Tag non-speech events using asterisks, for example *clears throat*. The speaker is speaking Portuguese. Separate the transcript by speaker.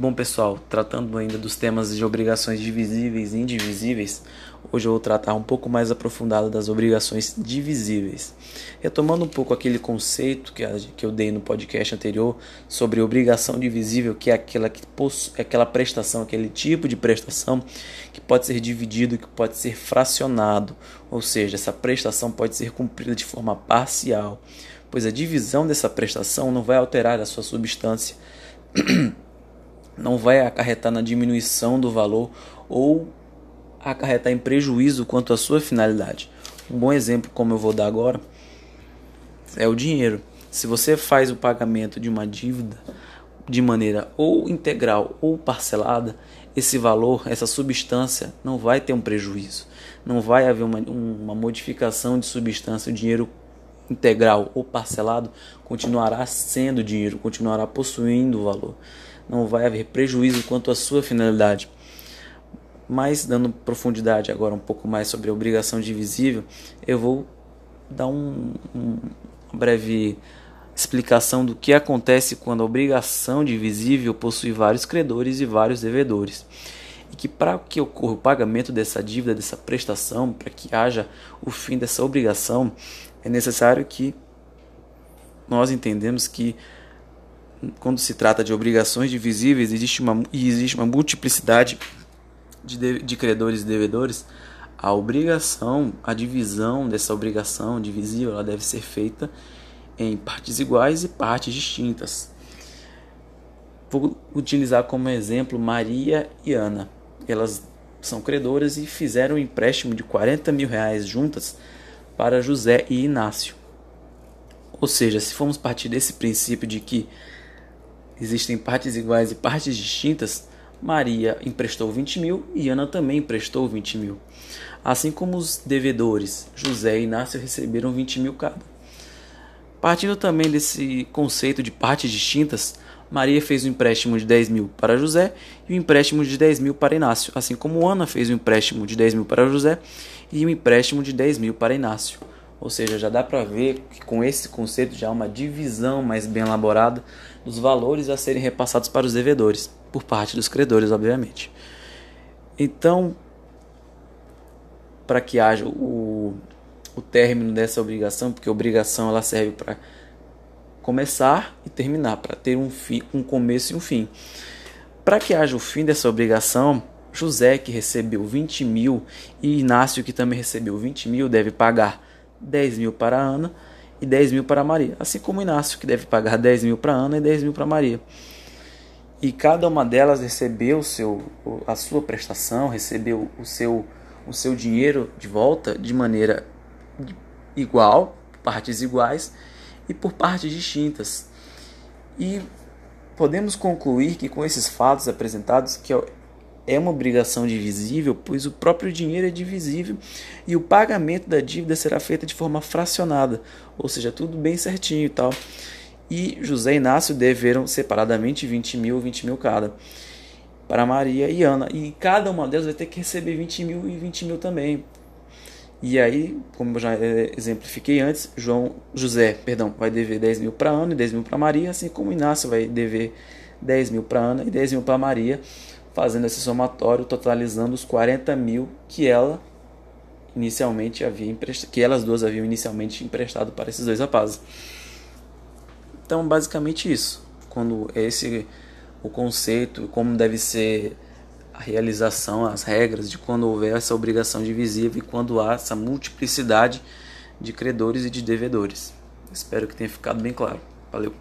Speaker 1: Bom, pessoal, tratando ainda dos temas de obrigações divisíveis e indivisíveis, hoje eu vou tratar um pouco mais aprofundado das obrigações divisíveis. Retomando um pouco aquele conceito que, que eu dei no podcast anterior sobre obrigação divisível, que é aquela, que possui, aquela prestação, aquele tipo de prestação que pode ser dividido, que pode ser fracionado, ou seja, essa prestação pode ser cumprida de forma parcial, pois a divisão dessa prestação não vai alterar a sua substância. *clears throat* não vai acarretar na diminuição do valor ou acarretar em prejuízo quanto à sua finalidade. Um bom exemplo, como eu vou dar agora, é o dinheiro. Se você faz o pagamento de uma dívida de maneira ou integral ou parcelada, esse valor, essa substância, não vai ter um prejuízo. Não vai haver uma, uma modificação de substância. O dinheiro integral ou parcelado continuará sendo dinheiro, continuará possuindo valor não vai haver prejuízo quanto à sua finalidade. Mas, dando profundidade agora um pouco mais sobre a obrigação divisível, eu vou dar um, um, breve explicação do que acontece quando a obrigação divisível possui vários credores e vários devedores. E que para que ocorra o pagamento dessa dívida, dessa prestação, para que haja o fim dessa obrigação, é necessário que nós entendemos que quando se trata de obrigações divisíveis, existe uma, existe uma multiplicidade de, de, de credores e devedores, a obrigação, a divisão dessa obrigação divisível, ela deve ser feita em partes iguais e partes distintas. Vou utilizar como exemplo Maria e Ana. Elas são credoras e fizeram um empréstimo de 40 mil reais juntas para José e Inácio. Ou seja, se formos partir desse princípio de que existem partes iguais e partes distintas, Maria emprestou 20 mil e Ana também emprestou 20 mil. Assim como os devedores, José e Inácio receberam 20 mil cada. Partindo também desse conceito de partes distintas, Maria fez um empréstimo de 10 mil para José e um empréstimo de 10 mil para Inácio, assim como Ana fez um empréstimo de 10 mil para José e um empréstimo de 10 mil para Inácio. Ou seja, já dá para ver que com esse conceito já há uma divisão mais bem elaborada dos valores a serem repassados para os devedores, por parte dos credores, obviamente. Então, para que haja o, o término dessa obrigação, porque a obrigação ela serve para começar e terminar, para ter um, fim, um começo e um fim. Para que haja o fim dessa obrigação, José, que recebeu 20 mil, e Inácio, que também recebeu 20 mil, deve pagar 10 mil para Ana e 10 mil para Maria. Assim como Inácio, que deve pagar 10 mil para Ana e 10 mil para Maria. E cada uma delas recebeu seu, a sua prestação, recebeu o seu, o seu dinheiro de volta de maneira igual, partes iguais e por partes distintas. E podemos concluir que com esses fatos apresentados, que é uma obrigação divisível, pois o próprio dinheiro é divisível e o pagamento da dívida será feito de forma fracionada, ou seja, tudo bem certinho e tal. E José e Inácio deveram separadamente 20 mil, 20 mil cada para Maria e Ana, e cada uma delas vai ter que receber 20 mil e 20 mil também. E aí, como eu já eh, exemplifiquei antes, João José, perdão, vai dever 10 mil para Ana e 10 mil para Maria, assim como Inácio vai dever 10 mil para Ana e 10 mil para Maria fazendo esse somatório, totalizando os 40 mil que ela inicialmente havia emprestado, que elas duas haviam inicialmente emprestado para esses dois rapazes. Então, basicamente isso. Quando esse o conceito, como deve ser a realização, as regras de quando houver essa obrigação divisível e quando há essa multiplicidade de credores e de devedores. Espero que tenha ficado bem claro. Valeu.